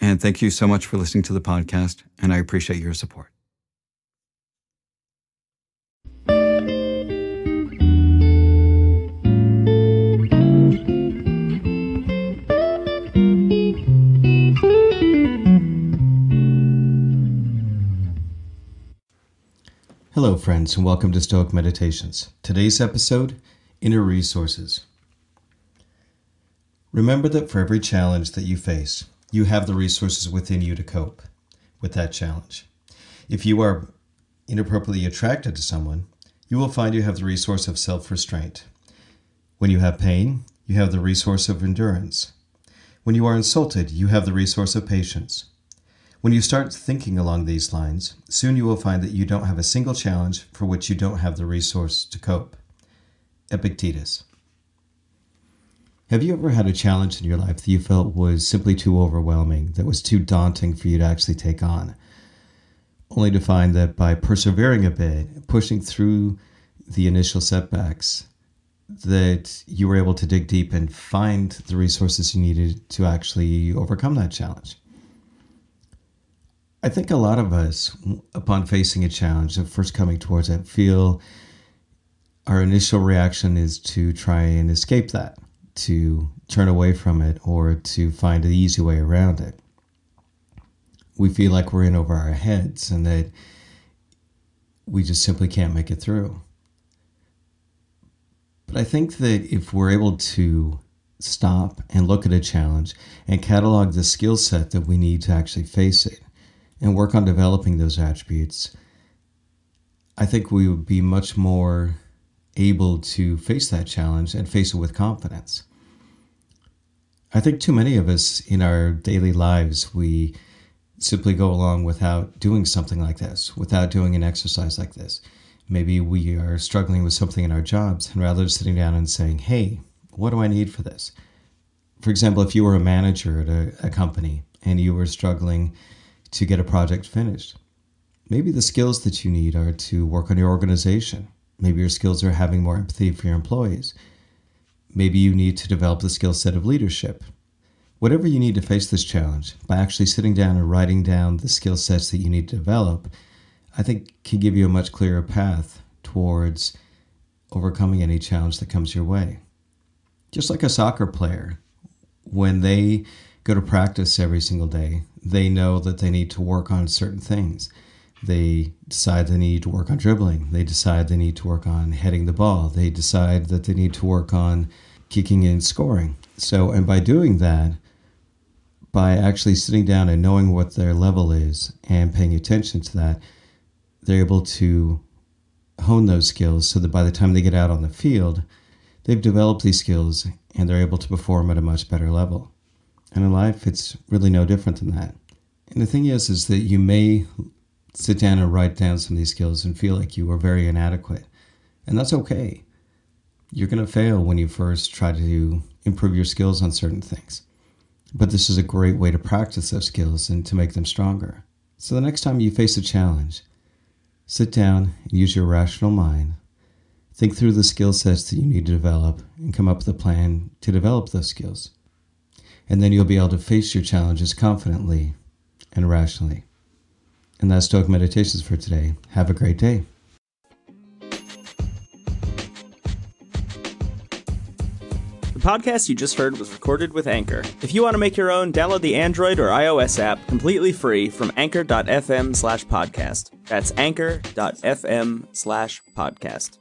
and thank you so much for listening to the podcast, and I appreciate your support. Hello, friends, and welcome to Stoic Meditations. Today's episode Inner Resources. Remember that for every challenge that you face, you have the resources within you to cope with that challenge. If you are inappropriately attracted to someone, you will find you have the resource of self restraint. When you have pain, you have the resource of endurance. When you are insulted, you have the resource of patience. When you start thinking along these lines, soon you will find that you don't have a single challenge for which you don't have the resource to cope. Epictetus. Have you ever had a challenge in your life that you felt was simply too overwhelming, that was too daunting for you to actually take on? Only to find that by persevering a bit, pushing through the initial setbacks, that you were able to dig deep and find the resources you needed to actually overcome that challenge. I think a lot of us, upon facing a challenge, of first coming towards it, feel our initial reaction is to try and escape that to turn away from it or to find an easy way around it. We feel like we're in over our heads and that we just simply can't make it through. But I think that if we're able to stop and look at a challenge and catalog the skill set that we need to actually face it and work on developing those attributes, I think we would be much more able to face that challenge and face it with confidence. I think too many of us in our daily lives, we simply go along without doing something like this, without doing an exercise like this. Maybe we are struggling with something in our jobs, and rather than sitting down and saying, hey, what do I need for this? For example, if you were a manager at a, a company and you were struggling to get a project finished, maybe the skills that you need are to work on your organization. Maybe your skills are having more empathy for your employees Maybe you need to develop the skill set of leadership. Whatever you need to face this challenge, by actually sitting down and writing down the skill sets that you need to develop, I think can give you a much clearer path towards overcoming any challenge that comes your way. Just like a soccer player, when they go to practice every single day, they know that they need to work on certain things. They decide they need to work on dribbling. They decide they need to work on heading the ball. They decide that they need to work on kicking and scoring. So, and by doing that, by actually sitting down and knowing what their level is and paying attention to that, they're able to hone those skills so that by the time they get out on the field, they've developed these skills and they're able to perform at a much better level. And in life, it's really no different than that. And the thing is, is that you may sit down and write down some of these skills and feel like you are very inadequate. And that's okay. You're going to fail when you first try to improve your skills on certain things. But this is a great way to practice those skills and to make them stronger. So the next time you face a challenge, sit down and use your rational mind. Think through the skill sets that you need to develop and come up with a plan to develop those skills. And then you'll be able to face your challenges confidently and rationally. And that's Stoic Meditations for today. Have a great day. The podcast you just heard was recorded with Anchor. If you want to make your own, download the Android or iOS app completely free from anchor.fm slash podcast. That's anchor.fm slash podcast.